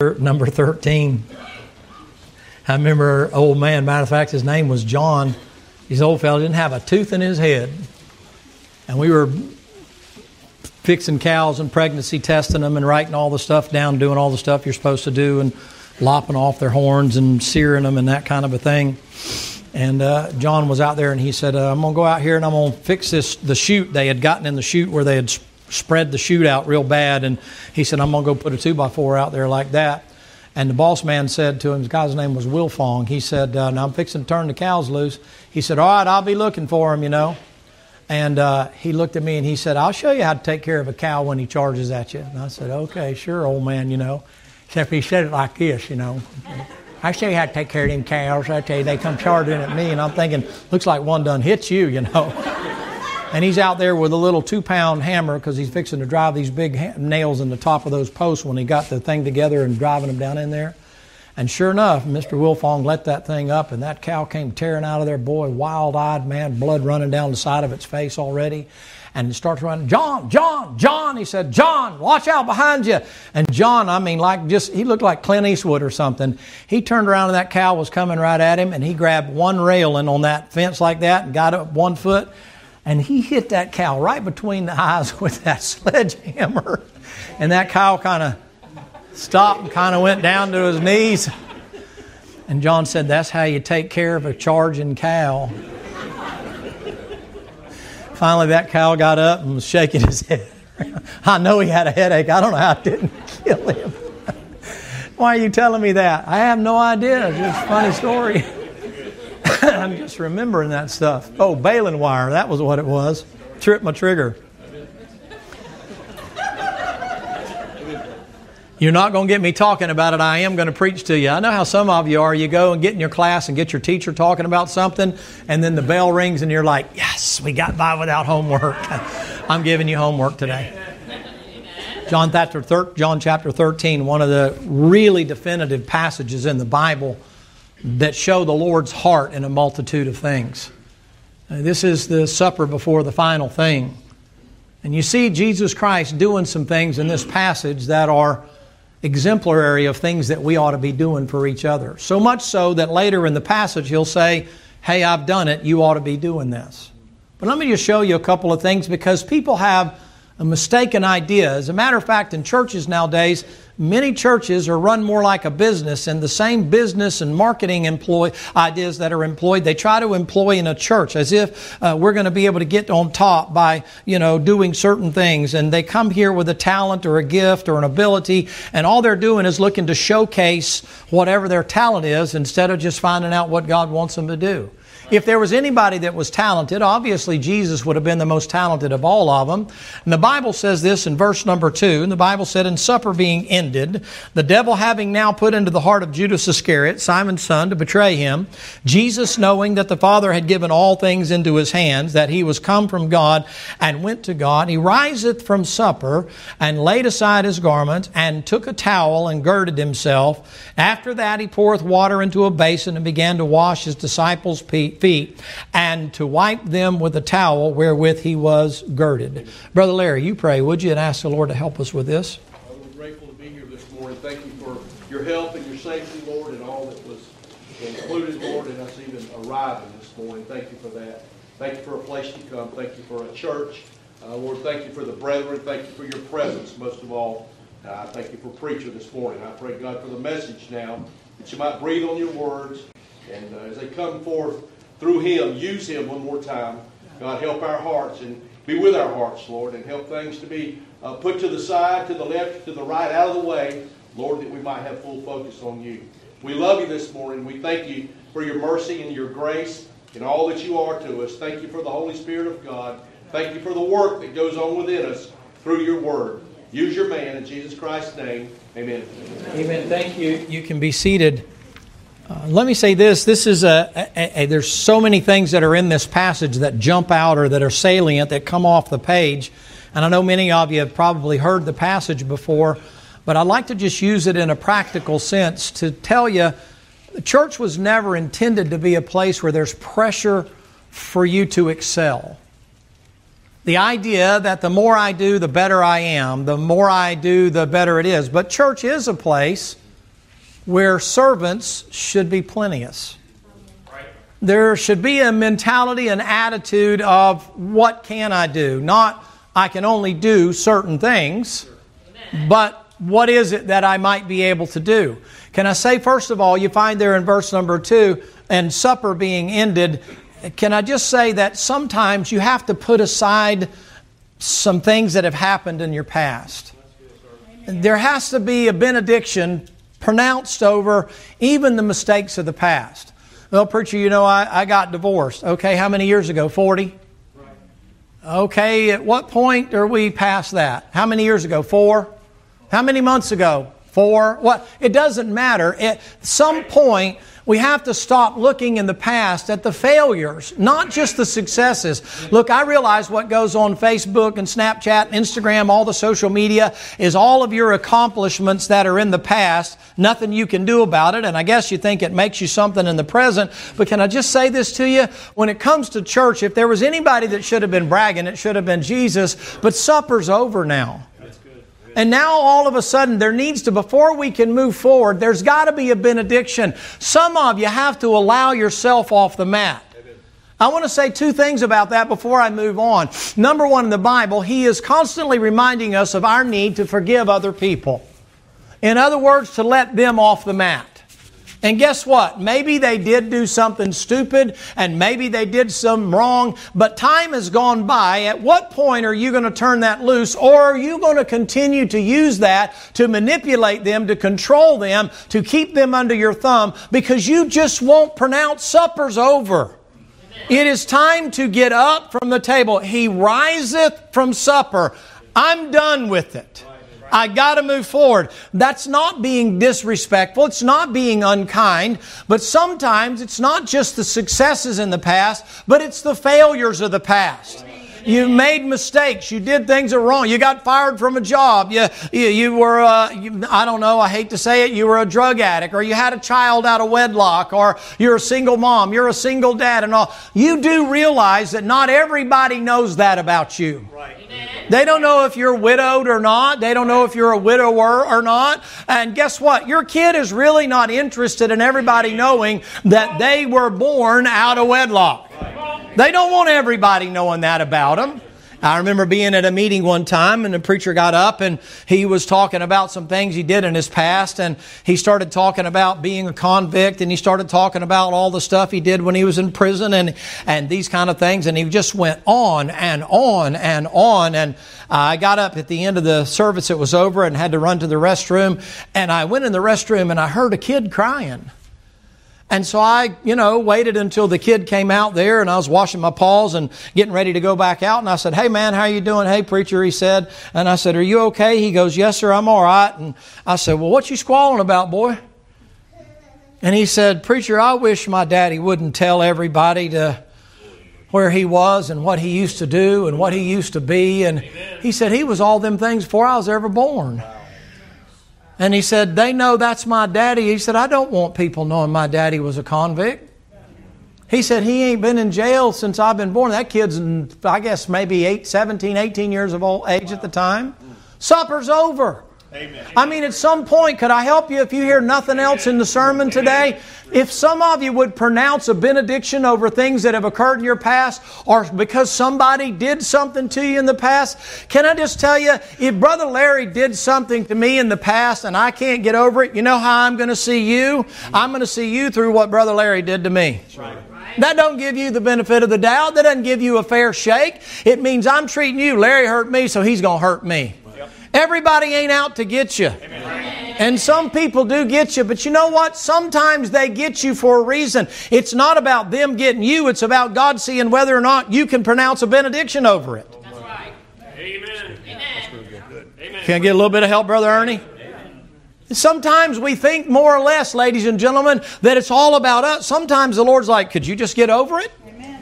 number 13. I remember old man, matter of fact, his name was John. He's old fellow, didn't have a tooth in his head. And we were fixing cows and pregnancy testing them and writing all the stuff down, doing all the stuff you're supposed to do, and lopping off their horns and searing them and that kind of a thing. And uh, John was out there and he said, uh, I'm going to go out here and I'm going to fix this, the chute. They had gotten in the chute where they had spread the chute out real bad. And he said, I'm going to go put a two by four out there like that. And the boss man said to him, the guy's name was Wilfong. He said, uh, Now I'm fixing to turn the cows loose. He said, All right, I'll be looking for him, you know. And uh, he looked at me and he said, I'll show you how to take care of a cow when he charges at you. And I said, Okay, sure, old man, you know. Except he said it like this, you know. I show you how to take care of them cows. I tell you, they come charging at me, and I'm thinking, looks like one done hits you, you know. And he's out there with a little two pound hammer because he's fixing to drive these big ha- nails in the top of those posts when he got the thing together and driving them down in there. And sure enough, Mr. Wilfong let that thing up, and that cow came tearing out of there, boy, wild eyed, man, blood running down the side of its face already and starts running, John, John, John. He said, John, watch out behind you. And John, I mean, like just, he looked like Clint Eastwood or something. He turned around and that cow was coming right at him and he grabbed one railing on that fence like that and got up one foot and he hit that cow right between the eyes with that sledgehammer. And that cow kind of stopped and kind of went down to his knees. And John said, That's how you take care of a charging cow. Finally, that cow got up and was shaking his head. I know he had a headache. I don't know how it didn't kill him. Why are you telling me that? I have no idea. It's just a funny story. I'm just remembering that stuff. Oh, baling wire. That was what it was. Tripped my trigger. You're not going to get me talking about it. I am going to preach to you. I know how some of you are. You go and get in your class and get your teacher talking about something, and then the bell rings and you're like, yes, we got by without homework. I'm giving you homework today. John chapter 13, one of the really definitive passages in the Bible that show the Lord's heart in a multitude of things. Uh, this is the supper before the final thing. And you see Jesus Christ doing some things in this passage that are exemplary of things that we ought to be doing for each other. So much so that later in the passage he'll say, Hey, I've done it, you ought to be doing this. But let me just show you a couple of things because people have a mistaken idea. As a matter of fact, in churches nowadays, Many churches are run more like a business, and the same business and marketing employ ideas that are employed, they try to employ in a church as if uh, we're going to be able to get on top by, you know, doing certain things. And they come here with a talent or a gift or an ability, and all they're doing is looking to showcase whatever their talent is instead of just finding out what God wants them to do. If there was anybody that was talented, obviously Jesus would have been the most talented of all of them. And the Bible says this in verse number two. And the Bible said, "In supper being ended, the devil having now put into the heart of Judas Iscariot, Simon's son, to betray him, Jesus, knowing that the Father had given all things into his hands, that he was come from God and went to God, he riseth from supper and laid aside his garment and took a towel and girded himself. After that, he poureth water into a basin and began to wash his disciples' feet feet and to wipe them with a towel wherewith he was girded. Brother Larry, you pray, would you, and ask the Lord to help us with this? We're grateful to be here this morning. Thank you for your help and your safety, Lord, and all that was included, Lord, in us even arriving this morning. Thank you for that. Thank you for a place to come. Thank you for a church. Uh, Lord, thank you for the brethren. Thank you for your presence, most of all. Uh, thank you for preacher this morning. I pray, God, for the message now, that you might breathe on your words. And uh, as they come forth, through him, use him one more time. God, help our hearts and be with our hearts, Lord, and help things to be uh, put to the side, to the left, to the right, out of the way, Lord, that we might have full focus on you. We love you this morning. We thank you for your mercy and your grace and all that you are to us. Thank you for the Holy Spirit of God. Thank you for the work that goes on within us through your word. Use your man in Jesus Christ's name. Amen. Amen. Thank you. You can be seated. Uh, let me say this this is a, a, a, there's so many things that are in this passage that jump out or that are salient that come off the page. And i know many of you have probably heard the passage before but i'd like to just use it in a practical sense to tell you the church was never intended to be a place where there's pressure for you to excel. The idea that the more i do the better i am. The more i do the better it is. But church is a place where servants should be plenteous. There should be a mentality, an attitude of what can I do? Not I can only do certain things, but what is it that I might be able to do? Can I say, first of all, you find there in verse number two, and supper being ended, can I just say that sometimes you have to put aside some things that have happened in your past? There has to be a benediction pronounced over even the mistakes of the past. Well, preacher, you know, I, I got divorced. Okay, how many years ago? 40? Okay, at what point are we past that? How many years ago? Four? How many months ago? Four? What? It doesn't matter. At some point, we have to stop looking in the past at the failures, not just the successes. Look, I realize what goes on Facebook and Snapchat and Instagram, all the social media, is all of your accomplishments that are in the past. Nothing you can do about it. And I guess you think it makes you something in the present. But can I just say this to you? When it comes to church, if there was anybody that should have been bragging, it should have been Jesus. But supper's over now. And now all of a sudden there needs to, before we can move forward, there's got to be a benediction. Some of you have to allow yourself off the mat. I want to say two things about that before I move on. Number one, in the Bible, He is constantly reminding us of our need to forgive other people. In other words, to let them off the mat. And guess what? Maybe they did do something stupid and maybe they did some wrong, but time has gone by. At what point are you going to turn that loose or are you going to continue to use that to manipulate them, to control them, to keep them under your thumb because you just won't pronounce supper's over. It is time to get up from the table. He riseth from supper. I'm done with it. I got to move forward. That's not being disrespectful. It's not being unkind. But sometimes it's not just the successes in the past, but it's the failures of the past. You made mistakes. You did things that were wrong. You got fired from a job. You, you, you were, uh, you, I don't know, I hate to say it, you were a drug addict, or you had a child out of wedlock, or you're a single mom, you're a single dad, and all. You do realize that not everybody knows that about you. Right. They don't know if you're widowed or not. They don't know if you're a widower or not. And guess what? Your kid is really not interested in everybody knowing that they were born out of wedlock. They don't want everybody knowing that about them. I remember being at a meeting one time and the preacher got up and he was talking about some things he did in his past and he started talking about being a convict and he started talking about all the stuff he did when he was in prison and, and these kind of things. And he just went on and on and on. And I got up at the end of the service, it was over and had to run to the restroom. And I went in the restroom and I heard a kid crying. And so I, you know, waited until the kid came out there and I was washing my paws and getting ready to go back out. And I said, Hey man, how you doing? Hey preacher, he said. And I said, Are you okay? He goes, Yes sir, I'm all right. And I said, Well, what you squalling about, boy? And he said, Preacher, I wish my daddy wouldn't tell everybody to where he was and what he used to do and what he used to be. And he said, He was all them things before I was ever born. And he said, They know that's my daddy. He said, I don't want people knowing my daddy was a convict. He said, He ain't been in jail since I've been born. That kid's, I guess, maybe eight, 17, 18 years of old age at the time. Supper's over. Amen. I mean, at some point, could I help you if you hear nothing else in the sermon today? If some of you would pronounce a benediction over things that have occurred in your past or because somebody did something to you in the past, can I just tell you, if Brother Larry did something to me in the past and I can't get over it, you know how I'm going to see you? I'm going to see you through what Brother Larry did to me. Right. That don't give you the benefit of the doubt. That doesn't give you a fair shake. It means I'm treating you. Larry hurt me, so he's going to hurt me. Everybody ain't out to get you. And some people do get you, but you know what? Sometimes they get you for a reason. It's not about them getting you, it's about God seeing whether or not you can pronounce a benediction over it. That's right. Amen. Amen. Can I get a little bit of help, Brother Ernie? Sometimes we think more or less, ladies and gentlemen, that it's all about us. Sometimes the Lord's like, could you just get over it?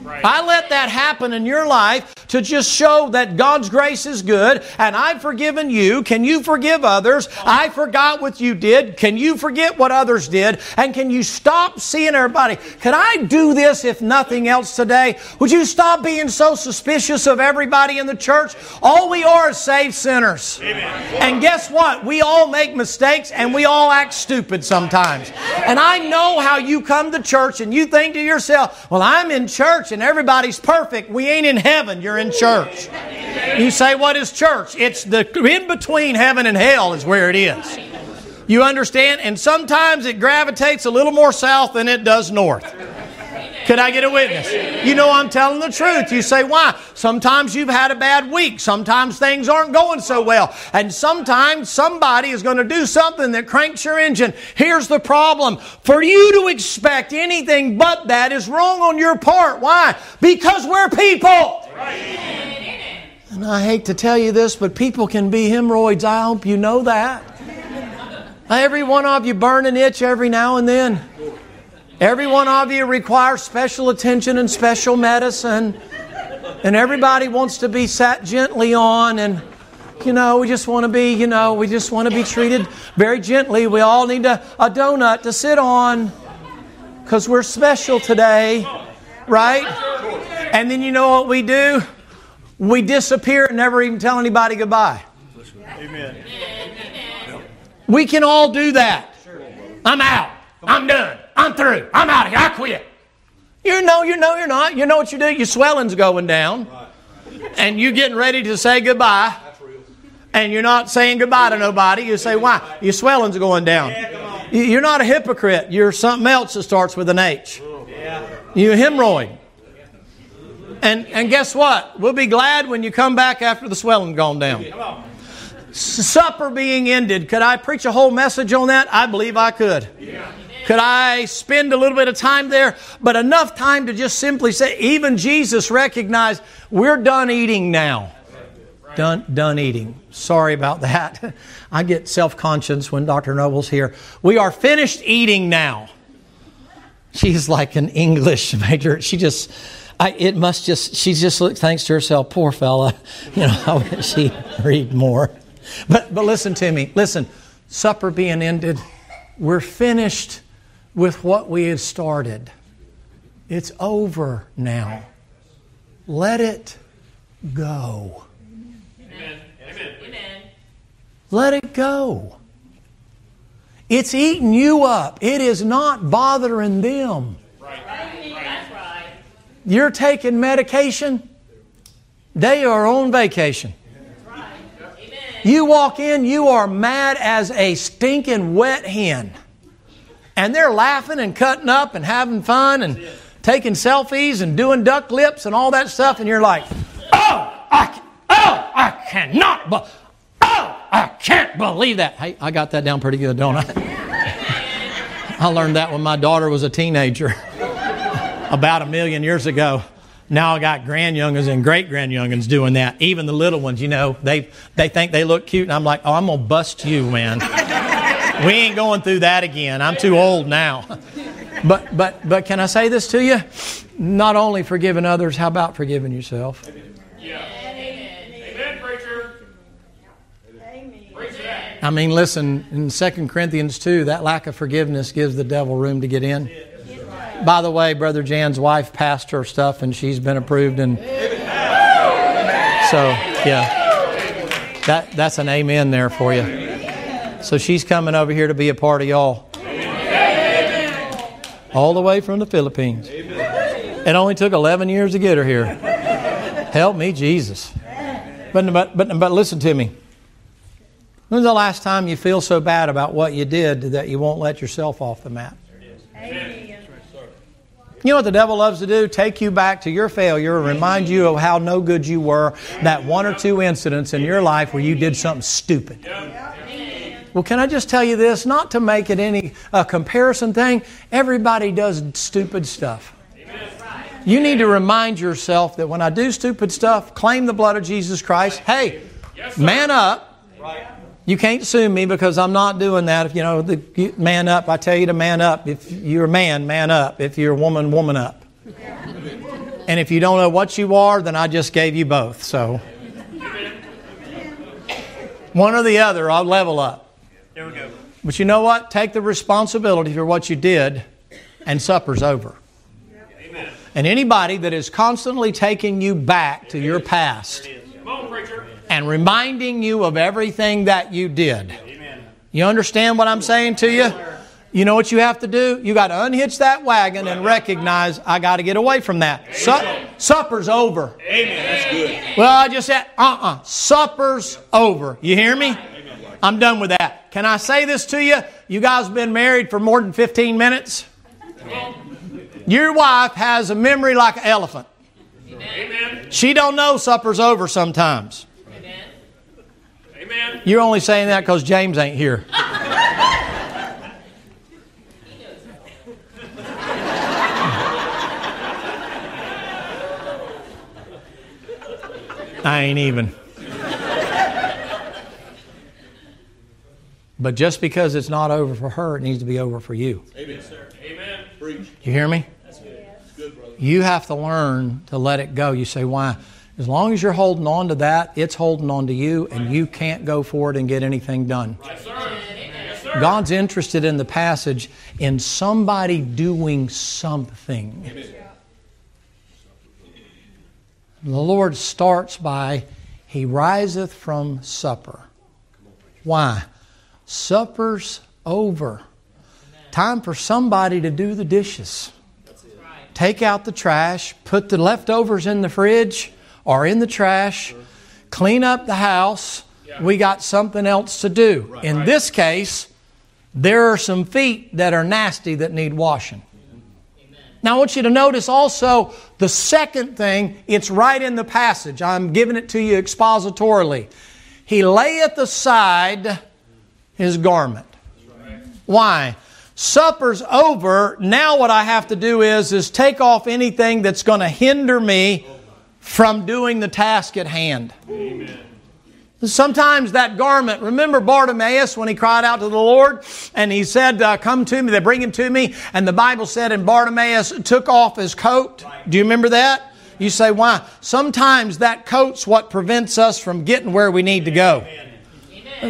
I let that happen in your life to just show that God's grace is good and I've forgiven you. Can you forgive others? I forgot what you did. Can you forget what others did? And can you stop seeing everybody? Can I do this if nothing else today? Would you stop being so suspicious of everybody in the church? All we are is saved sinners. Amen. And guess what? We all make mistakes and we all act stupid sometimes. And I know how you come to church and you think to yourself, well, I'm in church and everybody's perfect. We ain't in heaven, you're in church. You say, what is church? It's the in between heaven and hell, is where it is. You understand? And sometimes it gravitates a little more south than it does north. Could I get a witness? You know I'm telling the truth. You say, why? Sometimes you've had a bad week. Sometimes things aren't going so well. And sometimes somebody is going to do something that cranks your engine. Here's the problem. For you to expect anything but that is wrong on your part. Why? Because we're people. And I hate to tell you this, but people can be hemorrhoids. I hope you know that. Every one of you burn an itch every now and then. Every one of you requires special attention and special medicine. And everybody wants to be sat gently on and you know, we just want to be, you know, we just want to be treated very gently. We all need a, a donut to sit on because we're special today, right? And then you know what we do? We disappear and never even tell anybody goodbye. Amen. We can all do that. I'm out. I'm done. I'm through. I'm out of here. I quit. You know, you know, you're not. You know what you do? Your swelling's going down. And you're getting ready to say goodbye. And you're not saying goodbye to nobody. You say, why? Your swelling's going down. You're not a hypocrite. You're something else that starts with an H. You're hemorrhoid. And, and guess what? We'll be glad when you come back after the swelling gone down. Supper being ended. Could I preach a whole message on that? I believe I could. Could I spend a little bit of time there? But enough time to just simply say, even Jesus recognized we're done eating now. Done, done eating. Sorry about that. I get self conscious when Dr. Noble's here. We are finished eating now. She's like an English major. She just, I, it must just, she just thinks to herself, poor fella. You know, I wish she'd read more. But, but listen to me. Listen, supper being ended, we're finished with what we had started. It's over now. Let it go. Amen. Amen. Let it go. It's eating you up. It is not bothering them. You're taking medication, they are on vacation. You walk in, you are mad as a stinking wet hen and they're laughing and cutting up and having fun and taking selfies and doing duck lips and all that stuff, and you're like, oh, I, oh, I cannot, but oh, I can't believe that. Hey, I got that down pretty good, don't I? I learned that when my daughter was a teenager, about a million years ago. Now I got grand grandyoungins and great grand grandyoungins doing that. Even the little ones, you know, they they think they look cute, and I'm like, oh, I'm gonna bust you, man we ain't going through that again. I'm too old now. But but but can I say this to you? Not only forgiving others, how about forgiving yourself? Yeah. Amen, preacher. Amen. I mean, listen, in 2 Corinthians 2, that lack of forgiveness gives the devil room to get in. By the way, Brother Jan's wife passed her stuff and she's been approved. And so, yeah, that, that's an amen there for you. So she's coming over here to be a part of y'all. All the way from the Philippines. It only took 11 years to get her here. Help me, Jesus. But, but, but, but listen to me. When's the last time you feel so bad about what you did that you won't let yourself off the mat? You know what the devil loves to do? Take you back to your failure and remind you of how no good you were, that one or two incidents in your life where you did something stupid. Well, can I just tell you this? Not to make it any uh, comparison thing, everybody does stupid stuff. You need to remind yourself that when I do stupid stuff, claim the blood of Jesus Christ. Hey, man up. You can't sue me because I'm not doing that. If you know, the, man up, I tell you to man up. If you're a man, man up. If you're a woman, woman up. And if you don't know what you are, then I just gave you both. So one or the other, I'll level up. There we go. But you know what? Take the responsibility for what you did, and supper's over. Amen. And anybody that is constantly taking you back to your past Come on, preacher. and reminding you of everything that you did. You understand what I'm saying to you? You know what you have to do? You got to unhitch that wagon and recognize I got to get away from that. Su- supper's over. Amen. That's good. Well, I just said, uh uh supper's over. You hear me? I'm done with that. Can I say this to you? You guys have been married for more than 15 minutes? Your wife has a memory like an elephant. Amen. She don't know supper's over sometimes. Amen. You're only saying that because James ain't here. I ain't even. But just because it's not over for her, it needs to be over for you. Amen, sir. Amen. Preach. You hear me? It's good, brother. You have to learn to let it go. You say, why? As long as you're holding on to that, it's holding on to you, and you can't go forward and get anything done. Yes, sir. Yes, sir. God's interested in the passage in somebody doing something. The Lord starts by, He riseth from supper. Why? Supper's over. Time for somebody to do the dishes. Take out the trash, put the leftovers in the fridge or in the trash, clean up the house. We got something else to do. In this case, there are some feet that are nasty that need washing. Now, I want you to notice also the second thing, it's right in the passage. I'm giving it to you expositorily. He layeth aside his garment. Why? Supper's over. Now what I have to do is is take off anything that's going to hinder me from doing the task at hand. Sometimes that garment, remember Bartimaeus when he cried out to the Lord and he said, uh, Come to me, they bring him to me. And the Bible said, and Bartimaeus took off his coat. Do you remember that? You say, Why? Sometimes that coat's what prevents us from getting where we need to go.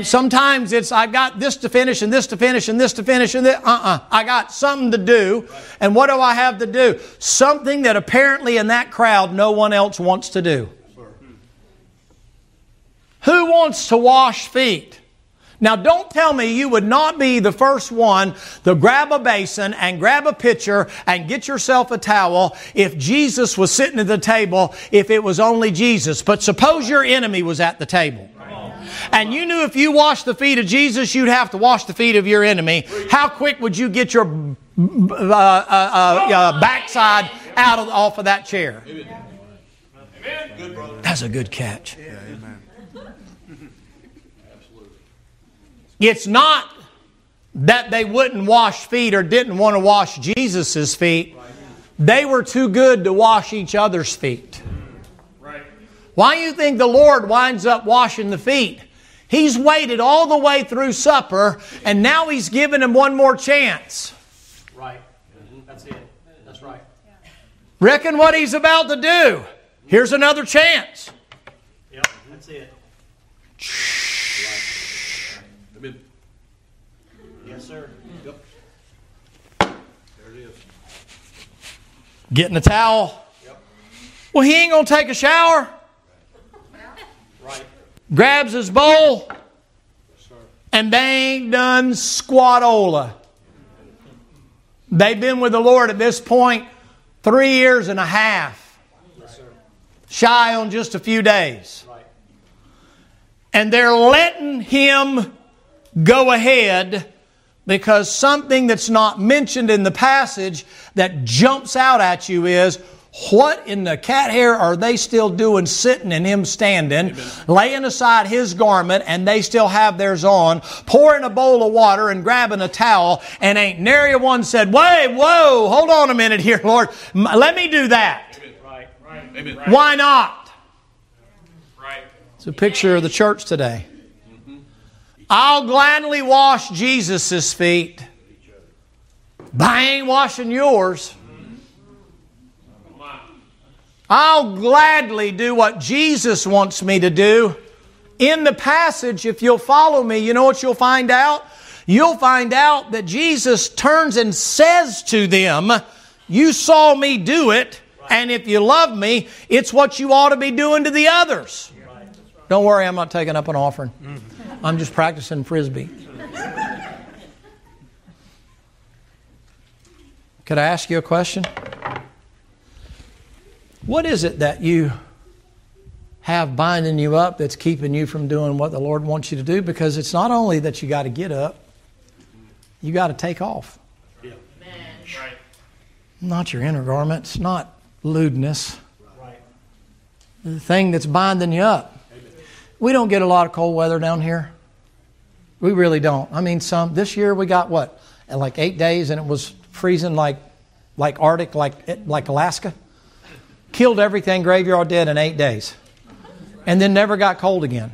Sometimes it's I've got this to finish and this to finish and this to finish and this. Uh-uh. I got something to do. And what do I have to do? Something that apparently in that crowd no one else wants to do. Who wants to wash feet? Now, don't tell me you would not be the first one to grab a basin and grab a pitcher and get yourself a towel if Jesus was sitting at the table, if it was only Jesus. But suppose your enemy was at the table. And you knew if you washed the feet of Jesus, you'd have to wash the feet of your enemy. How quick would you get your uh, uh, uh, uh, backside out of off of that chair? That's a good catch. It's not that they wouldn't wash feet or didn't want to wash Jesus' feet. They were too good to wash each other's feet. Why do you think the Lord winds up washing the feet? He's waited all the way through supper, and now He's given him one more chance. Right. That's it. That's right. Reckon what He's about to do. Here's another chance. Yep. That's it. Amen. Yes, sir. There it is. Getting a towel. Well, he ain't going to take a shower. Grabs his bowl, and they ain't done squatola. They've been with the Lord at this point three years and a half, shy on just a few days. And they're letting him go ahead because something that's not mentioned in the passage that jumps out at you is what in the cat hair are they still doing sitting and him standing, laying aside his garment and they still have theirs on, pouring a bowl of water and grabbing a towel, and ain't nary a one said, Wait, whoa, hold on a minute here, Lord. M- Let me do that. Right. Right. Amen. Why not? Right. It's a picture of the church today. Mm-hmm. I'll gladly wash Jesus' feet, but I ain't washing yours. I'll gladly do what Jesus wants me to do. In the passage, if you'll follow me, you know what you'll find out? You'll find out that Jesus turns and says to them, You saw me do it, and if you love me, it's what you ought to be doing to the others. Don't worry, I'm not taking up an offering. I'm just practicing frisbee. Could I ask you a question? What is it that you have binding you up that's keeping you from doing what the Lord wants you to do? Because it's not only that you got to get up, you got to take off. Yeah. Right. Not your inner garments, not lewdness. Right. The thing that's binding you up. We don't get a lot of cold weather down here. We really don't. I mean, some this year we got what, like eight days, and it was freezing like, like Arctic, like like Alaska. Killed everything, graveyard dead in eight days, and then never got cold again.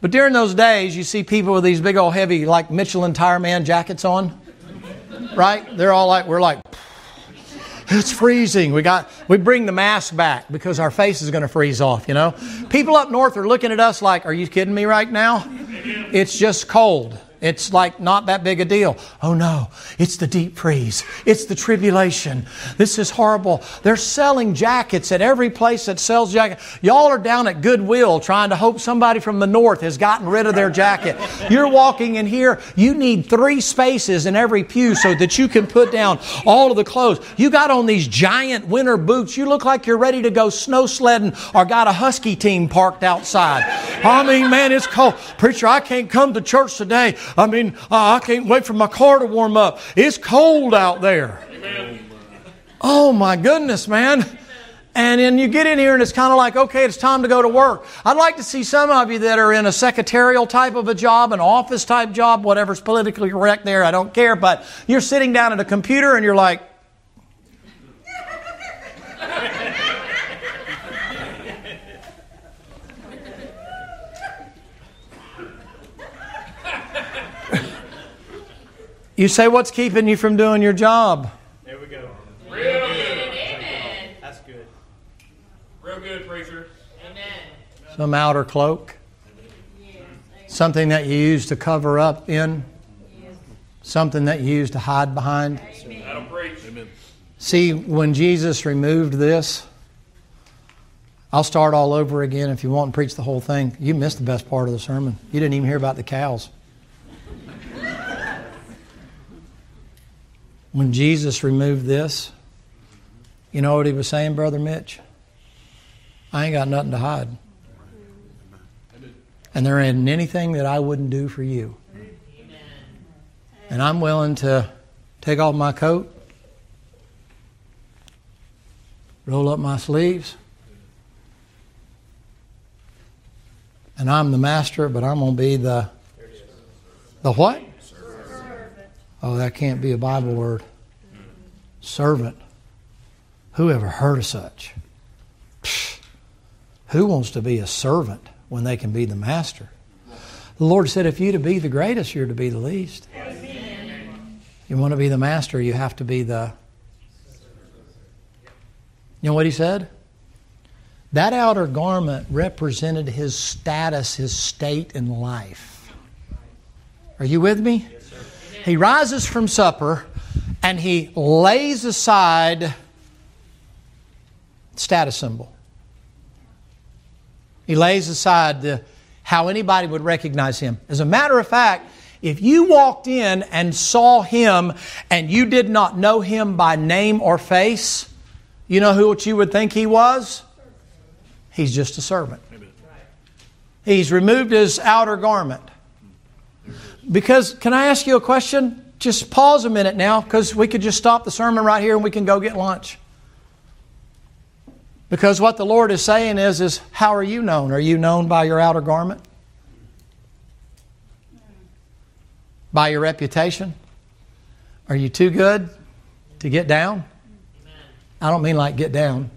But during those days, you see people with these big old heavy, like Michelin tire man jackets on, right? They're all like, we're like, it's freezing. We got we bring the mask back because our face is going to freeze off, you know. People up north are looking at us like, "Are you kidding me right now?" It's just cold. It's like not that big a deal. Oh no, it's the deep freeze. It's the tribulation. This is horrible. They're selling jackets at every place that sells jackets. Y'all are down at Goodwill trying to hope somebody from the north has gotten rid of their jacket. You're walking in here, you need three spaces in every pew so that you can put down all of the clothes. You got on these giant winter boots. You look like you're ready to go snow sledding or got a husky team parked outside. I mean, man, it's cold. Preacher, I can't come to church today. I mean, I can't wait for my car to warm up. It's cold out there. Oh my goodness, man. And then you get in here and it's kind of like, okay, it's time to go to work. I'd like to see some of you that are in a secretarial type of a job, an office type job, whatever's politically correct there, I don't care, but you're sitting down at a computer and you're like, You say, What's keeping you from doing your job? There we go. Real good. Amen. That's good. Real good, preacher. Amen. Some outer cloak? Something that you use to cover up in? Something that you use to hide behind? That'll preach. Amen. See, when Jesus removed this, I'll start all over again if you want and preach the whole thing. You missed the best part of the sermon. You didn't even hear about the cows. When Jesus removed this, you know what he was saying, Brother Mitch? I ain't got nothing to hide. And there ain't anything that I wouldn't do for you. And I'm willing to take off my coat, roll up my sleeves, and I'm the master, but I'm going to be the the what? Oh, that can't be a Bible word. Servant. Who ever heard of such? Psh, who wants to be a servant when they can be the master? The Lord said, if you to be the greatest, you're to be the least. Amen. You want to be the master, you have to be the. You know what he said? That outer garment represented his status, his state in life. Are you with me? He rises from supper and he lays aside status symbol. He lays aside the, how anybody would recognize him. As a matter of fact, if you walked in and saw him and you did not know him by name or face, you know who what you would think he was? He's just a servant. He's removed his outer garment. Because, can I ask you a question? Just pause a minute now, because we could just stop the sermon right here and we can go get lunch. Because what the Lord is saying is, is how are you known? Are you known by your outer garment? By your reputation? Are you too good to get down? I don't mean like get down.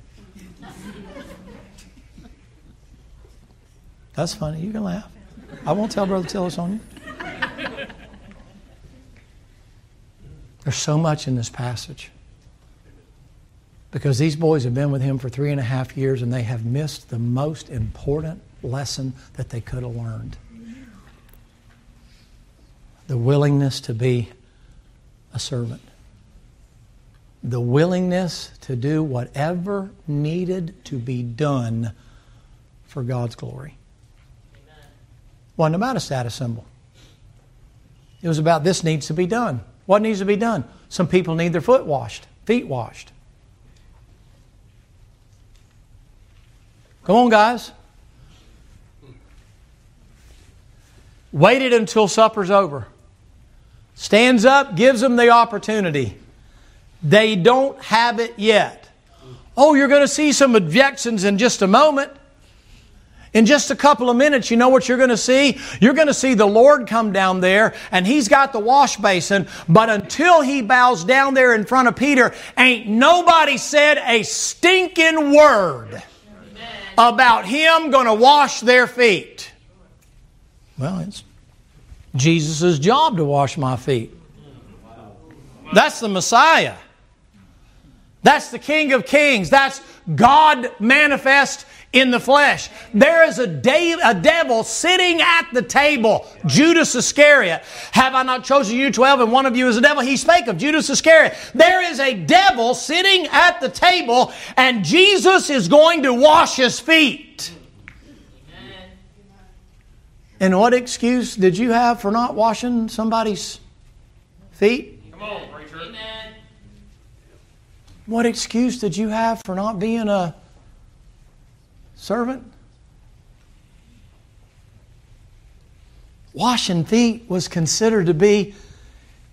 That's funny. You can laugh. I won't tell Brother Tillis on you. There's so much in this passage. Because these boys have been with him for three and a half years and they have missed the most important lesson that they could have learned the willingness to be a servant, the willingness to do whatever needed to be done for God's glory. Wasn't about a status symbol. It was about this needs to be done. What needs to be done? Some people need their foot washed, feet washed. Come on, guys. Waited until supper's over. Stands up, gives them the opportunity. They don't have it yet. Oh, you're going to see some objections in just a moment. In just a couple of minutes, you know what you're going to see? You're going to see the Lord come down there and he's got the wash basin, but until he bows down there in front of Peter, ain't nobody said a stinking word about him going to wash their feet. Well, it's Jesus' job to wash my feet. That's the Messiah. That's the King of Kings. That's God manifest in the flesh. There is a, de- a devil sitting at the table, Judas Iscariot. Have I not chosen you twelve and one of you is a devil? He spake of Judas Iscariot. There is a devil sitting at the table and Jesus is going to wash his feet. And what excuse did you have for not washing somebody's feet? Come on, preacher. Amen. What excuse did you have for not being a servant? Washing feet was considered to be,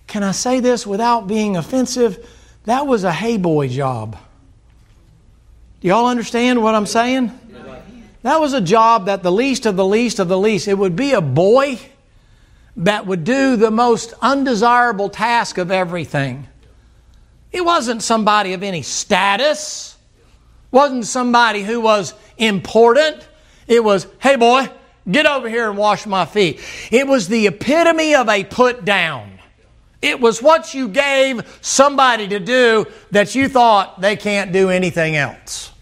can I say this without being offensive? That was a hay boy job. Do y'all understand what I'm saying? That was a job that the least of the least of the least, it would be a boy that would do the most undesirable task of everything. It wasn't somebody of any status, wasn't somebody who was important. It was, hey boy, get over here and wash my feet. It was the epitome of a put down. It was what you gave somebody to do that you thought they can't do anything else.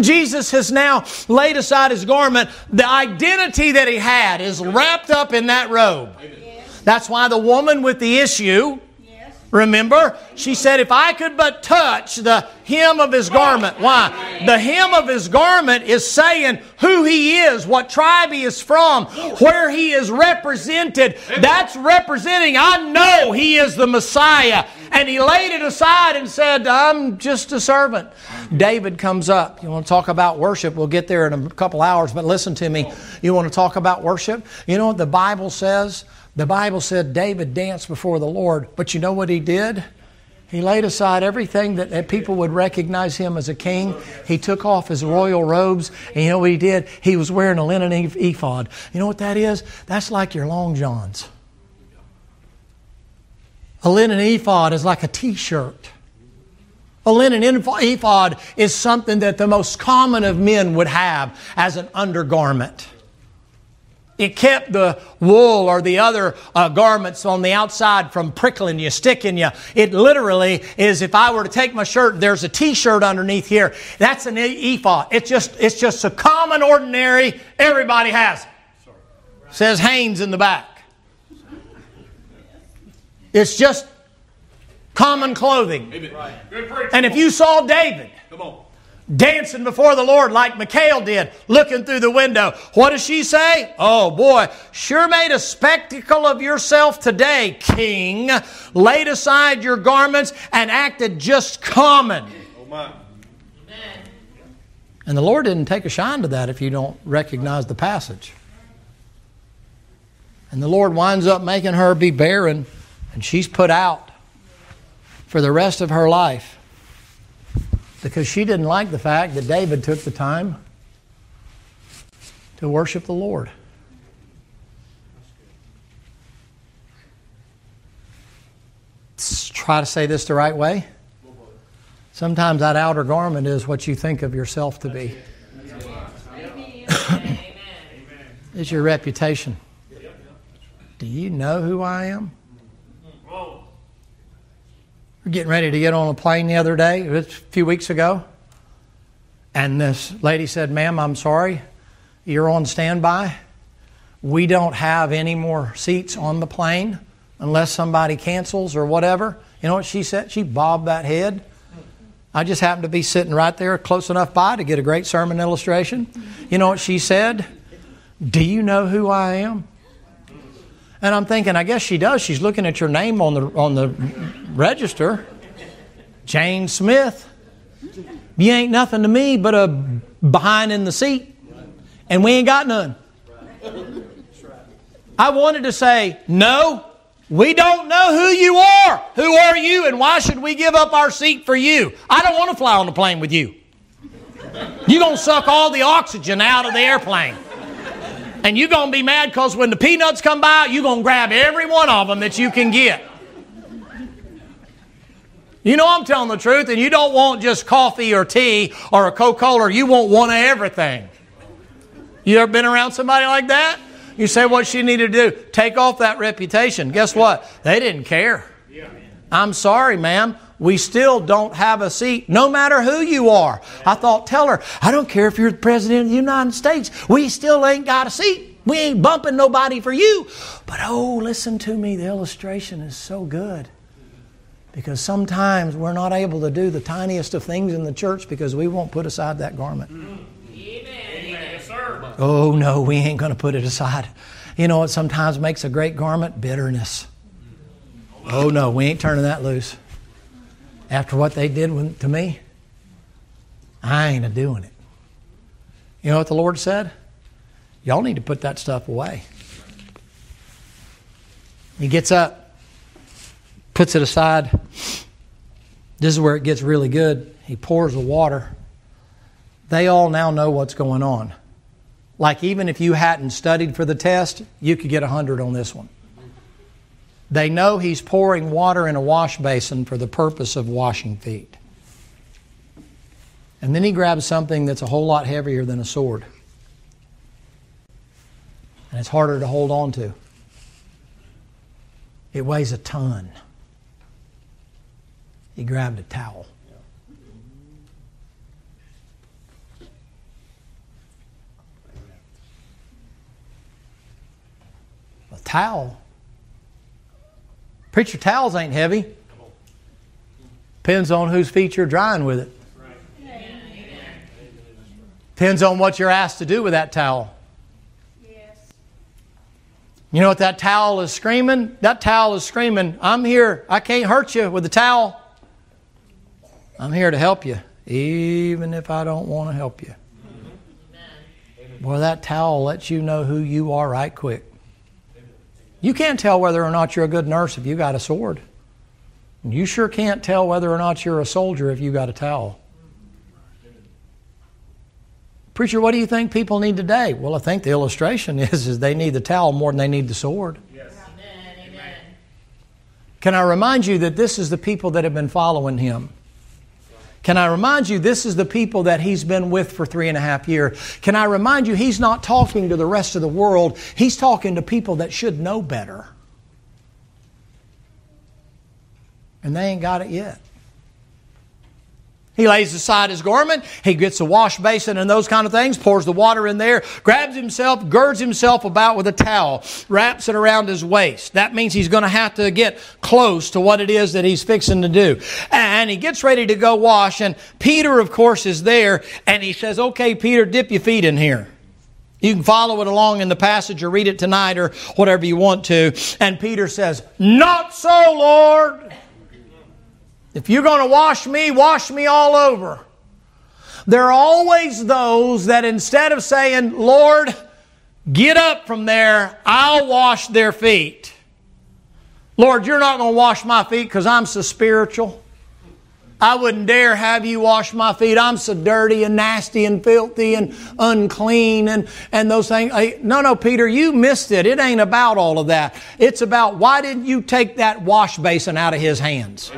Jesus has now laid aside his garment. The identity that he had is wrapped up in that robe. That's why the woman with the issue, remember, she said, If I could but touch the hem of his garment. Why? The hem of his garment is saying who he is, what tribe he is from, where he is represented. That's representing, I know he is the Messiah. And he laid it aside and said, I'm just a servant. David comes up. You want to talk about worship? We'll get there in a couple hours, but listen to me. You want to talk about worship? You know what the Bible says? The Bible said David danced before the Lord, but you know what he did? He laid aside everything that, that, people would recognize him as a king. He took off his royal robes, and you know what he did? He was wearing a linen ephod. You know what that is? That's like your long johns. A linen ephod is like a t shirt. A linen ephod is something that the most common of men would have as an undergarment. It kept the wool or the other uh, garments on the outside from prickling you, sticking you. It literally is if I were to take my shirt, there's a t-shirt underneath here. That's an ephod. It's just, it's just a common, ordinary, everybody has it. Says Hanes in the back. It's just common clothing. And if you saw David dancing before the Lord like Michal did, looking through the window, what does she say? Oh boy, sure made a spectacle of yourself today, King. Laid aside your garments and acted just common. And the Lord didn't take a shine to that if you don't recognize the passage. And the Lord winds up making her be barren and she's put out for the rest of her life because she didn't like the fact that David took the time to worship the Lord. Let's try to say this the right way. Sometimes that outer garment is what you think of yourself to be. it's your reputation. Do you know who I am? Getting ready to get on a plane the other day, a few weeks ago. And this lady said, Ma'am, I'm sorry. You're on standby. We don't have any more seats on the plane unless somebody cancels or whatever. You know what she said? She bobbed that head. I just happened to be sitting right there close enough by to get a great sermon illustration. You know what she said? Do you know who I am? And I'm thinking, I guess she does. She's looking at your name on the on the register. Jane Smith. You ain't nothing to me but a behind in the seat. And we ain't got none. I wanted to say, no, we don't know who you are. Who are you and why should we give up our seat for you? I don't want to fly on the plane with you. You're going to suck all the oxygen out of the airplane. And you're going to be mad because when the peanuts come by, you're going to grab every one of them that you can get. You know I'm telling the truth, and you don't want just coffee or tea or a Coca Cola, you want one of everything. You ever been around somebody like that? You say what she needed to do? Take off that reputation. Guess what? They didn't care. I'm sorry, ma'am. We still don't have a seat, no matter who you are. I thought, tell her, I don't care if you're the President of the United States, we still ain't got a seat. We ain't bumping nobody for you. But oh, listen to me, the illustration is so good. Because sometimes we're not able to do the tiniest of things in the church because we won't put aside that garment. Amen. Yes, sir. Oh, no, we ain't going to put it aside. You know what sometimes makes a great garment? Bitterness. Oh, no, we ain't turning that loose. After what they did to me, I ain't a doing it. You know what the Lord said? Y'all need to put that stuff away. He gets up, puts it aside. This is where it gets really good. He pours the water. They all now know what's going on. Like, even if you hadn't studied for the test, you could get 100 on this one. They know he's pouring water in a wash basin for the purpose of washing feet. And then he grabs something that's a whole lot heavier than a sword. And it's harder to hold on to. It weighs a ton. He grabbed a towel. A towel. Preacher towels ain't heavy. Depends on whose feet you're drying with it. Depends on what you're asked to do with that towel. You know what that towel is screaming? That towel is screaming, I'm here. I can't hurt you with the towel. I'm here to help you, even if I don't want to help you. Boy, that towel lets you know who you are right quick. You can't tell whether or not you're a good nurse if you got a sword. You sure can't tell whether or not you're a soldier if you got a towel. Preacher, what do you think people need today? Well, I think the illustration is, is they need the towel more than they need the sword. Yes. Amen. Amen. Can I remind you that this is the people that have been following him? Can I remind you this is the people that he's been with for three and a half years? Can I remind you he's not talking to the rest of the world, he's talking to people that should know better. And they ain't got it yet. He lays aside his garment, he gets a wash basin and those kind of things, pours the water in there, grabs himself, girds himself about with a towel, wraps it around his waist. That means he's going to have to get close to what it is that he's fixing to do. And he gets ready to go wash, and Peter, of course, is there, and he says, Okay, Peter, dip your feet in here. You can follow it along in the passage or read it tonight or whatever you want to. And Peter says, Not so, Lord. If you're going to wash me, wash me all over. There are always those that instead of saying, Lord, get up from there, I'll wash their feet. Lord, you're not going to wash my feet because I'm so spiritual. I wouldn't dare have you wash my feet. I'm so dirty and nasty and filthy and unclean and, and those things. No, no, Peter, you missed it. It ain't about all of that. It's about why didn't you take that wash basin out of his hands?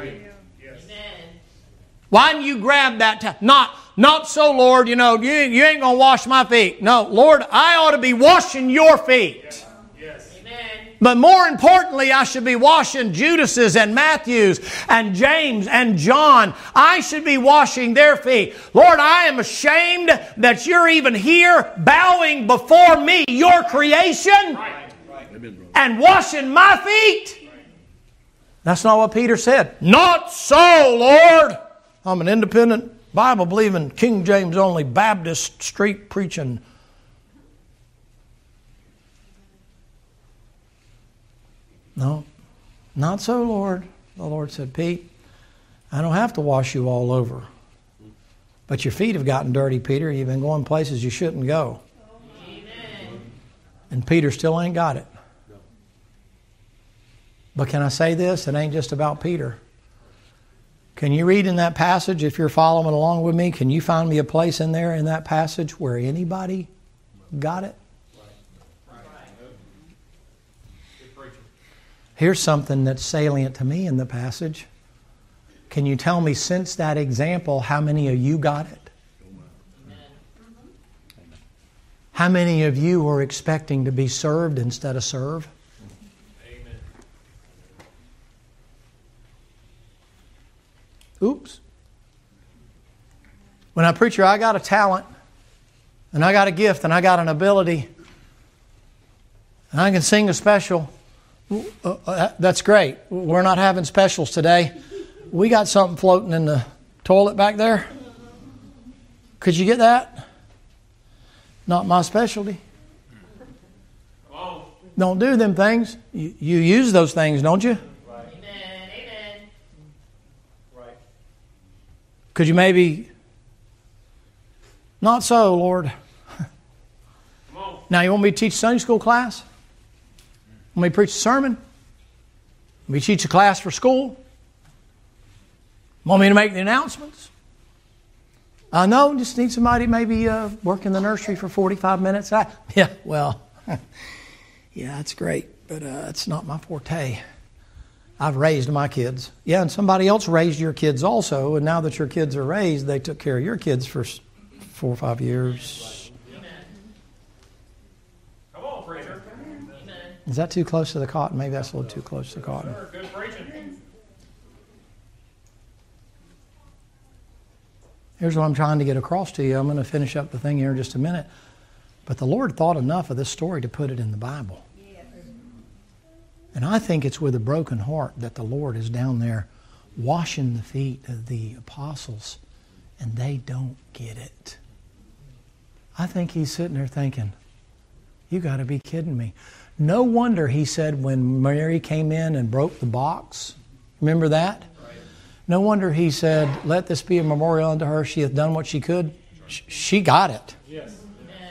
Why didn't you grab that? T- not, not so, Lord. You know, you, you ain't gonna wash my feet. No, Lord, I ought to be washing your feet. Yes. Amen. But more importantly, I should be washing Judas's and Matthew's and James and John. I should be washing their feet. Lord, I am ashamed that you're even here bowing before me, your creation, and washing my feet. That's not what Peter said. Not so, Lord. I'm an independent, Bible believing, King James only Baptist street preaching No, not so, Lord. The Lord said, Pete, I don't have to wash you all over. But your feet have gotten dirty, Peter. You've been going places you shouldn't go. Amen. And Peter still ain't got it. But can I say this? It ain't just about Peter. Can you read in that passage, if you're following along with me, can you find me a place in there in that passage where anybody got it? Here's something that's salient to me in the passage. Can you tell me, since that example, how many of you got it? How many of you are expecting to be served instead of serve? Oops. When I preach here, I got a talent, and I got a gift, and I got an ability, and I can sing a special. Uh, uh, that's great. We're not having specials today. We got something floating in the toilet back there. Could you get that? Not my specialty. Don't do them things. You use those things, don't you? Right. Amen. Amen. Right. Could you maybe? Not so, Lord. now, you want me to teach Sunday school class? Want me to preach a sermon? Want me to teach a class for school? Want me to make the announcements? Uh, no, just need somebody maybe uh, work in the nursery for 45 minutes. I, yeah, well, yeah, that's great, but uh, it's not my forte. I've raised my kids. Yeah, and somebody else raised your kids also, and now that your kids are raised, they took care of your kids for four or five years. Come on, preacher. Is that too close to the cotton? Maybe that's a little too close to the cotton. Good preaching. Here's what I'm trying to get across to you. I'm going to finish up the thing here in just a minute. But the Lord thought enough of this story to put it in the Bible. And I think it's with a broken heart that the Lord is down there washing the feet of the apostles, and they don't get it. I think He's sitting there thinking, You got to be kidding me. No wonder he said when Mary came in and broke the box, remember that? No wonder he said, Let this be a memorial unto her. She hath done what she could. She got it. Yes.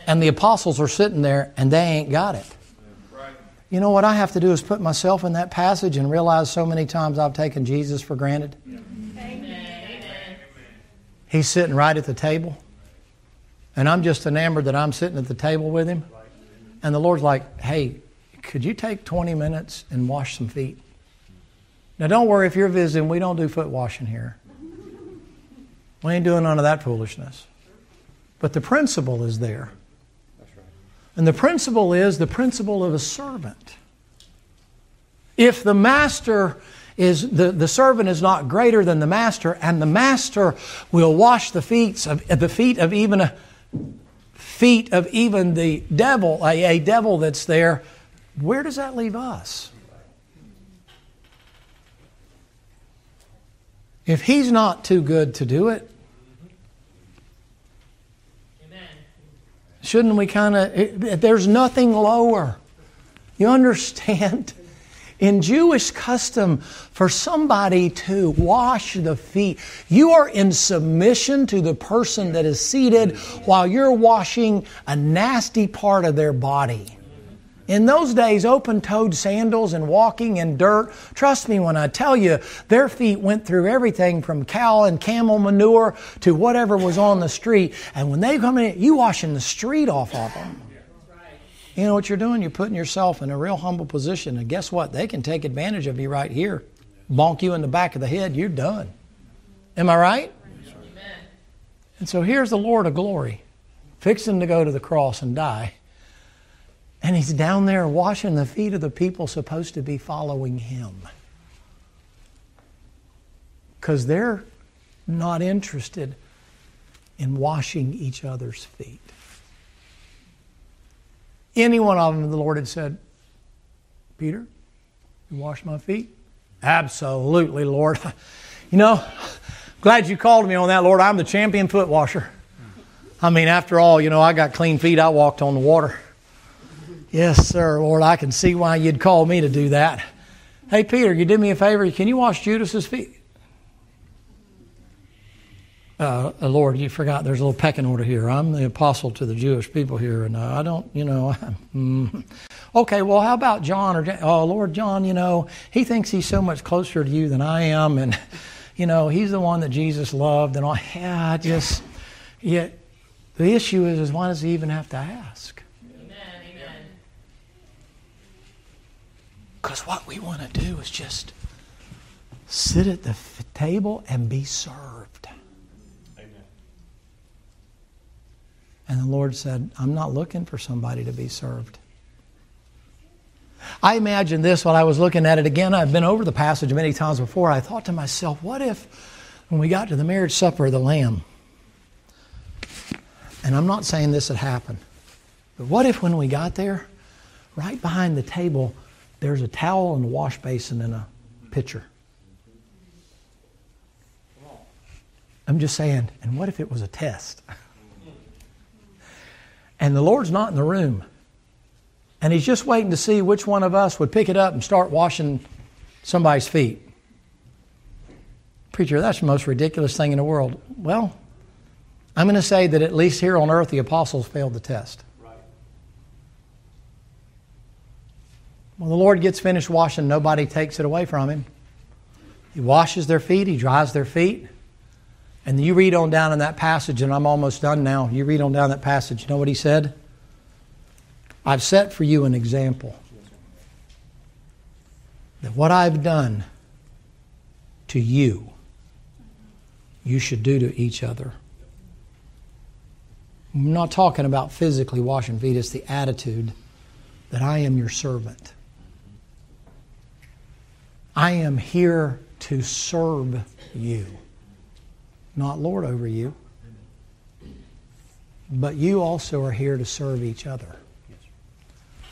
And the apostles are sitting there and they ain't got it. You know what I have to do is put myself in that passage and realize so many times I've taken Jesus for granted. Amen. He's sitting right at the table. And I'm just enamored that I'm sitting at the table with him. And the Lord's like, hey, could you take 20 minutes and wash some feet? Now, don't worry if you're visiting, we don't do foot washing here. We ain't doing none of that foolishness. But the principle is there. And the principle is the principle of a servant. If the master is the, the servant is not greater than the master, and the master will wash the feet of the feet of even a feet of even the devil, a, a devil that's there, where does that leave us? If he's not too good to do it, shouldn't we kind of, there's nothing lower. You understand? In Jewish custom, for somebody to wash the feet, you are in submission to the person that is seated while you're washing a nasty part of their body. In those days, open toed sandals and walking in dirt, trust me when I tell you, their feet went through everything from cow and camel manure to whatever was on the street. And when they come in, you washing the street off of them. You know what you're doing? You're putting yourself in a real humble position. And guess what? They can take advantage of you right here. Bonk you in the back of the head, you're done. Am I right? And so here's the Lord of glory, fixing to go to the cross and die And he's down there washing the feet of the people supposed to be following him. Because they're not interested in washing each other's feet. Any one of them, the Lord had said, Peter, you wash my feet? Absolutely, Lord. You know, glad you called me on that, Lord. I'm the champion foot washer. I mean, after all, you know, I got clean feet. I walked on the water. Yes, sir, Lord. I can see why you'd call me to do that. Hey, Peter, you did me a favor. Can you wash Judas's feet? Uh, uh, Lord, you forgot there's a little pecking order here. I'm the apostle to the Jewish people here, and uh, I don't, you know. mm. Okay, well, how about John? Or oh, Lord, John, you know, he thinks he's so much closer to you than I am, and you know, he's the one that Jesus loved, and all. Yeah, I just, yeah. The issue is, is why does he even have to ask? Because what we want to do is just sit at the table and be served. Amen. And the Lord said, I'm not looking for somebody to be served. I imagine this while I was looking at it again. I've been over the passage many times before. I thought to myself, what if when we got to the marriage supper of the Lamb, and I'm not saying this had happened, but what if when we got there, right behind the table, there's a towel and a wash basin and a pitcher? I'm just saying, and what if it was a test? and the Lord's not in the room. And He's just waiting to see which one of us would pick it up and start washing somebody's feet. Preacher, that's the most ridiculous thing in the world. Well, I'm going to say that at least here on earth, the apostles failed the test. When the Lord gets finished washing, nobody takes it away from him. He washes their feet, he dries their feet. And you read on down in that passage, and I'm almost done now. You read on down that passage. You know what he said? I've set for you an example that what I've done to you, you should do to each other. I'm not talking about physically washing feet, it's the attitude that I am your servant. I am here to serve you not lord over you. But you also are here to serve each other.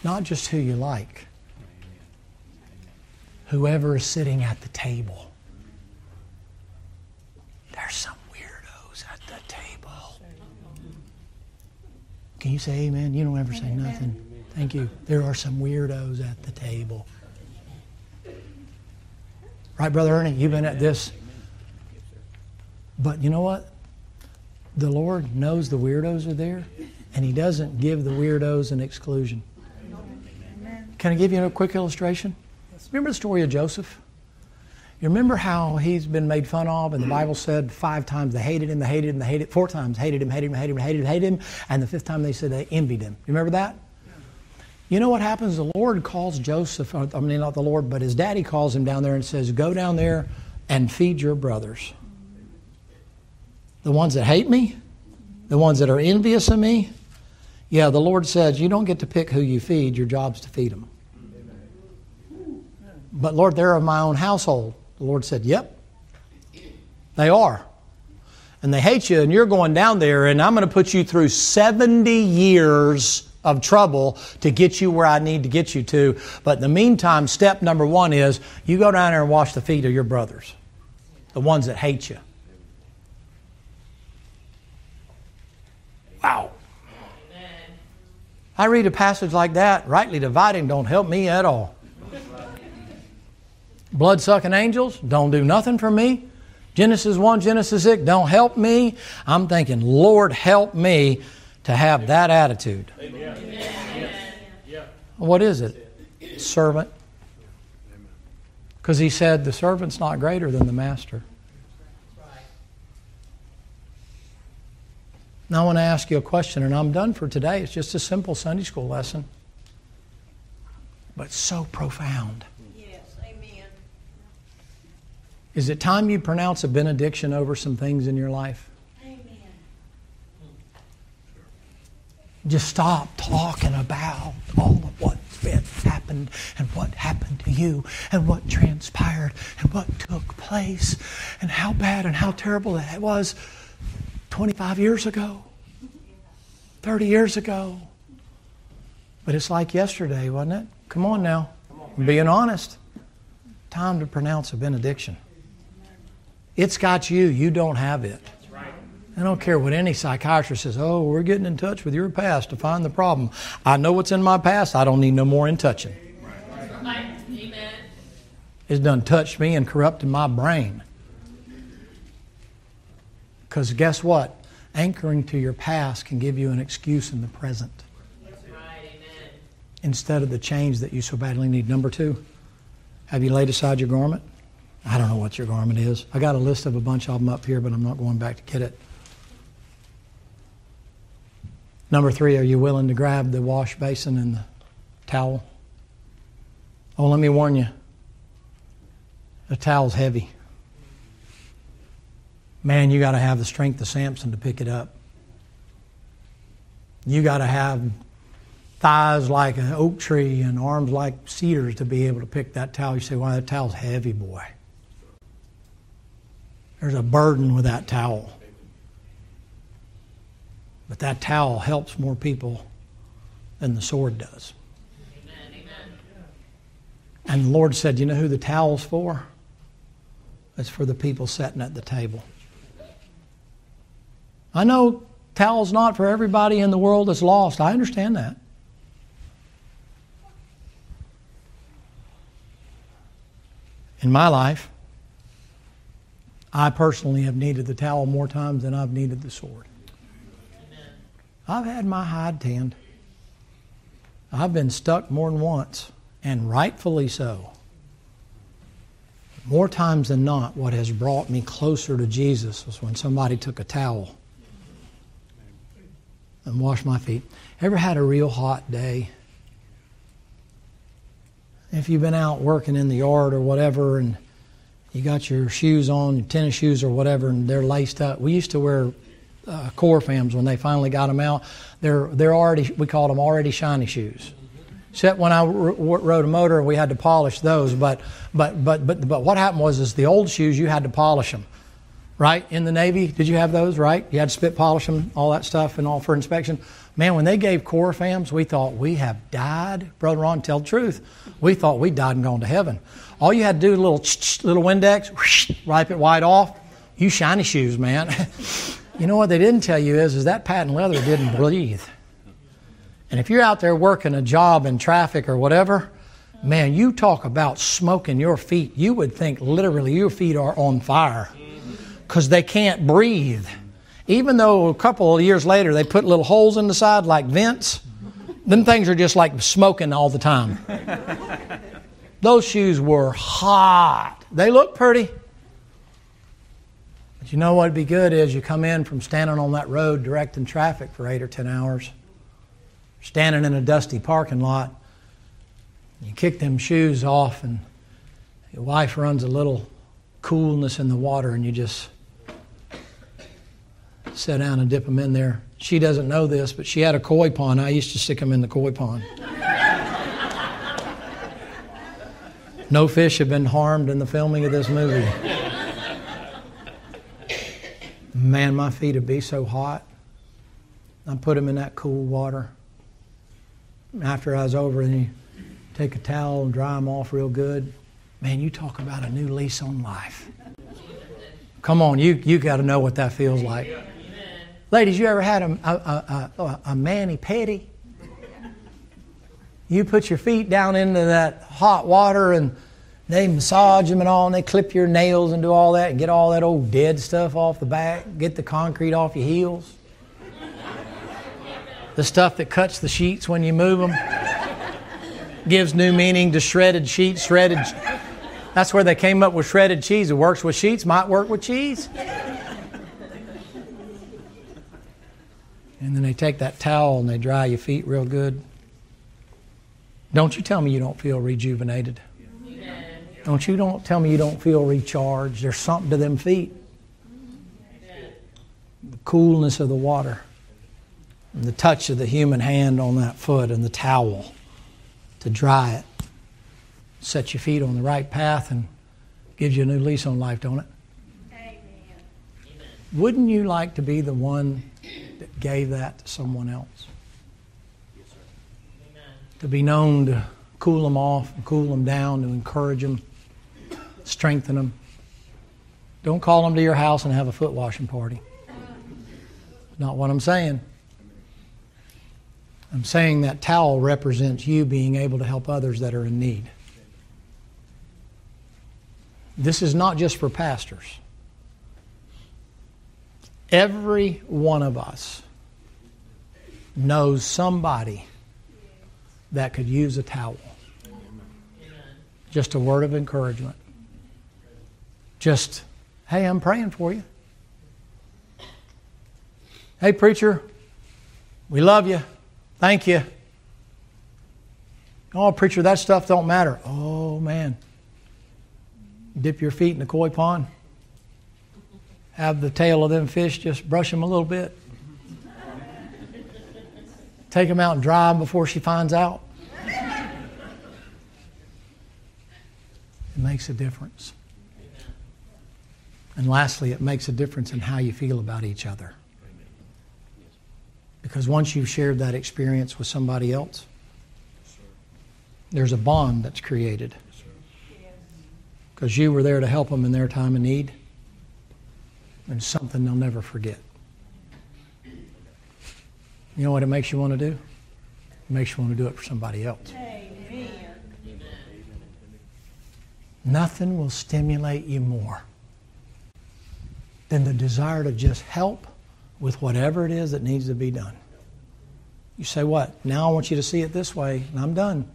Not just who you like. Whoever is sitting at the table. There's some weirdos at the table. Can you say amen? You don't ever say nothing. Thank you. There are some weirdos at the table. Right, Brother Ernie? You've been at this but you know what? The Lord knows the weirdos are there, and He doesn't give the weirdos an exclusion. Can I give you a quick illustration? Remember the story of Joseph? You remember how he's been made fun of, and the Bible said five times they hated him, they hated him, they hated him, four times hated him, hated him, hated him, hated him, hated him, and the fifth time they said they envied him. You remember that? You know what happens? The Lord calls Joseph, I mean, not the Lord, but his daddy calls him down there and says, Go down there and feed your brothers. The ones that hate me, the ones that are envious of me. Yeah, the Lord says, You don't get to pick who you feed, your job's to feed them. But Lord, they're of my own household. The Lord said, Yep, they are. And they hate you, and you're going down there, and I'm going to put you through 70 years of trouble to get you where I need to get you to. But in the meantime, step number one is you go down there and wash the feet of your brothers, the ones that hate you. Wow. I read a passage like that, rightly dividing don't help me at all. Blood sucking angels don't do nothing for me. Genesis 1, Genesis 6 don't help me. I'm thinking, Lord, help me to have that attitude. What is it? Servant. Because he said the servant's not greater than the master. Now, I want to ask you a question, and I'm done for today. It's just a simple Sunday school lesson, but so profound. Yes, amen. Is it time you pronounce a benediction over some things in your life? Just stop talking about all of been happened and what happened to you and what transpired and what took place and how bad and how terrible it was 25 years ago, 30 years ago. But it's like yesterday, wasn't it? Come on now. I'm being honest. Time to pronounce a benediction. It's got you, you don't have it. I don't care what any psychiatrist says, oh, we're getting in touch with your past to find the problem. I know what's in my past. I don't need no more in touching. Amen. It's done touched me and corrupted my brain. Because guess what? Anchoring to your past can give you an excuse in the present. Instead of the change that you so badly need. Number two, have you laid aside your garment? I don't know what your garment is. I got a list of a bunch of them up here, but I'm not going back to get it. Number three, are you willing to grab the wash basin and the towel? Oh, let me warn you the towel's heavy. Man, you got to have the strength of Samson to pick it up. You got to have thighs like an oak tree and arms like cedars to be able to pick that towel. You say, "Why that towel's heavy, boy." There's a burden with that towel. But that towel helps more people than the sword does. And the Lord said, You know who the towel's for? It's for the people sitting at the table. I know towel's not for everybody in the world that's lost. I understand that. In my life, I personally have needed the towel more times than I've needed the sword. I've had my hide tanned. I've been stuck more than once, and rightfully so. More times than not, what has brought me closer to Jesus was when somebody took a towel and washed my feet. Ever had a real hot day? If you've been out working in the yard or whatever, and you got your shoes on, your tennis shoes or whatever, and they're laced up. We used to wear uh, Corfams when they finally got them out. They're they're already we called them already shiny shoes. Except when I rode a motor, we had to polish those. But but but but but what happened was is the old shoes you had to polish them, right? In the Navy, did you have those? Right? You had to spit polish them, all that stuff, and all for inspection. Man, when they gave Corfams, we thought we have died. Brother Ron, tell the truth. We thought we died and gone to heaven. All you had to do, little little Windex, wipe it white off. You shiny shoes, man. You know what they didn't tell you is, is that patent leather didn't breathe. And if you're out there working a job in traffic or whatever, man, you talk about smoking your feet. You would think literally your feet are on fire because they can't breathe. Even though a couple of years later they put little holes in the side like vents, them things are just like smoking all the time. Those shoes were hot. They look pretty, you know what'd be good is you come in from standing on that road directing traffic for eight or ten hours, standing in a dusty parking lot, you kick them shoes off, and your wife runs a little coolness in the water, and you just sit down and dip them in there. She doesn't know this, but she had a koi pond. I used to stick them in the koi pond. no fish have been harmed in the filming of this movie. Man, my feet would be so hot. I put them in that cool water. After I was over, and you take a towel and dry them off real good. Man, you talk about a new lease on life. Come on, you, you got to know what that feels like. Ladies, you ever had a, a, a, a mani pedi? You put your feet down into that hot water and they massage them and all, and they clip your nails and do all that and get all that old dead stuff off the back, get the concrete off your heels. The stuff that cuts the sheets when you move them gives new meaning to shredded sheets. Shredded. That's where they came up with shredded cheese. It works with sheets, might work with cheese. And then they take that towel and they dry your feet real good. Don't you tell me you don't feel rejuvenated. Don't you don't tell me you don't feel recharged. There's something to them feet. The coolness of the water. And the touch of the human hand on that foot and the towel to dry it. Set your feet on the right path and gives you a new lease on life, don't it? Amen. Wouldn't you like to be the one that gave that to someone else? To be known to cool them off, and cool them down, to encourage them, strengthen them. Don't call them to your house and have a foot washing party. Not what I'm saying. I'm saying that towel represents you being able to help others that are in need. This is not just for pastors. Every one of us knows somebody that could use a towel. Just a word of encouragement. Just, hey, I'm praying for you. Hey, preacher, we love you. Thank you. Oh, preacher, that stuff don't matter. Oh, man. Dip your feet in the koi pond. Have the tail of them fish, just brush them a little bit. Take them out and dry them before she finds out. It makes a difference. And lastly, it makes a difference in how you feel about each other. Because once you've shared that experience with somebody else, there's a bond that's created. Because you were there to help them in their time of need. And something they'll never forget. You know what it makes you want to do? It makes you want to do it for somebody else. Amen. Nothing will stimulate you more than the desire to just help with whatever it is that needs to be done. You say, What? Now I want you to see it this way, and I'm done.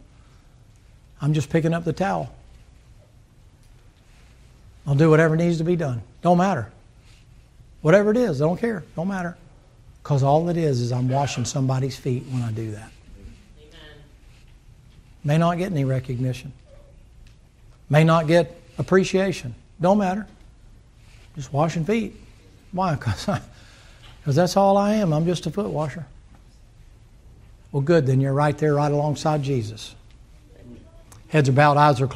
I'm just picking up the towel. I'll do whatever needs to be done. Don't matter. Whatever it is, I don't care. Don't matter. Because all it is is I'm washing somebody's feet when I do that. May not get any recognition. May not get appreciation. Don't matter. Just washing feet. Why? Because that's all I am. I'm just a foot washer. Well, good. Then you're right there, right alongside Jesus. Heads are bowed, eyes are closed.